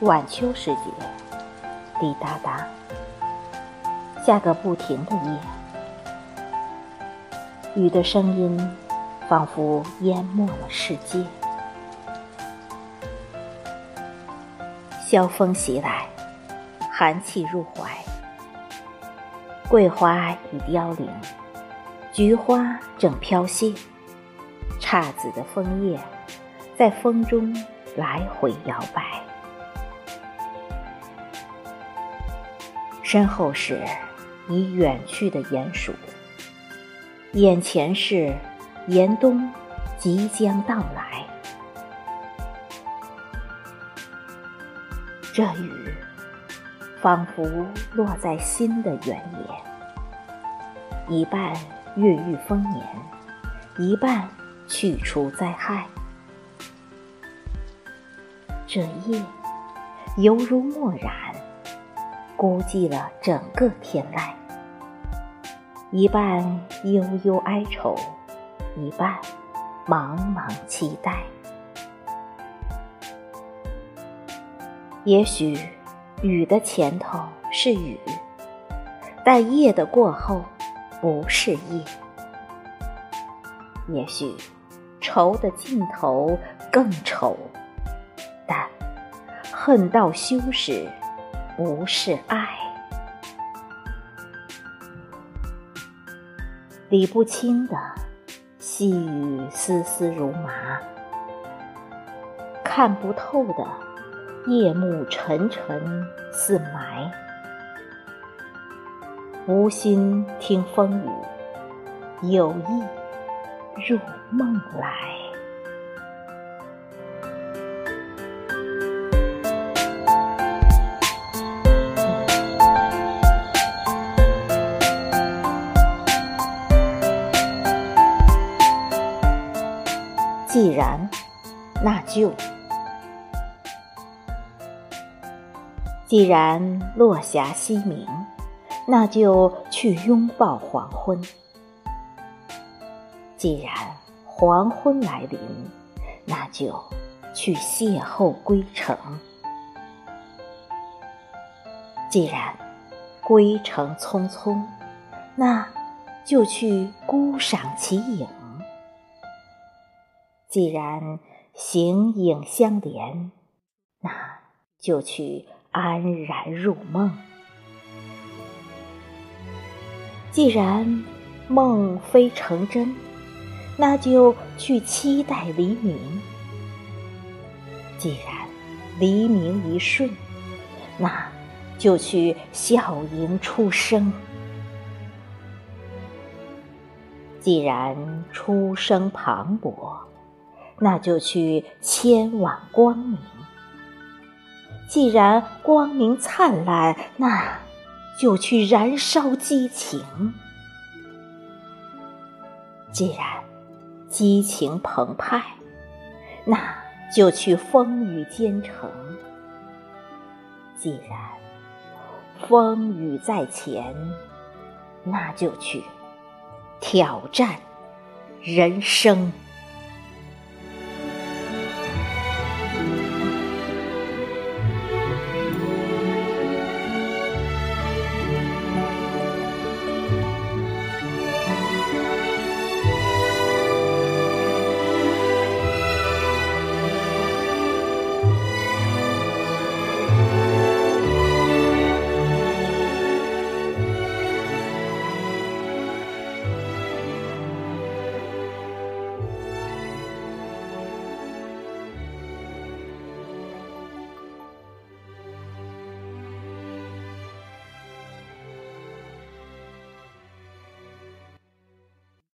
晚秋时节，滴答答，下个不停的夜，雨的声音仿佛淹没了世界。萧风袭来，寒气入怀，桂花已凋零，菊花正飘谢，姹紫的枫叶在风中来回摇摆。身后是已远去的鼹鼠，眼前是严冬即将到来。这雨仿佛落在新的原野，一半孕育丰年，一半去除灾害。这夜犹如墨染。孤寂了整个天籁，一半悠悠哀愁，一半茫茫期待。也许雨的前头是雨，但夜的过后不是夜。也许愁的尽头更愁，但恨到休时。不是爱，理不清的细雨丝丝如麻，看不透的夜幕沉沉似埋，无心听风雨，有意入梦来。既然，那就；既然落霞西明，那就去拥抱黄昏；既然黄昏来临，那就去邂逅归程；既然归程匆匆，那就去孤赏其影。既然形影相连，那就去安然入梦；既然梦非成真，那就去期待黎明；既然黎明一瞬，那就去笑迎初生；既然初生磅礴。那就去千往光明。既然光明灿烂，那就去燃烧激情。既然激情澎湃，那就去风雨兼程。既然风雨在前，那就去挑战人生。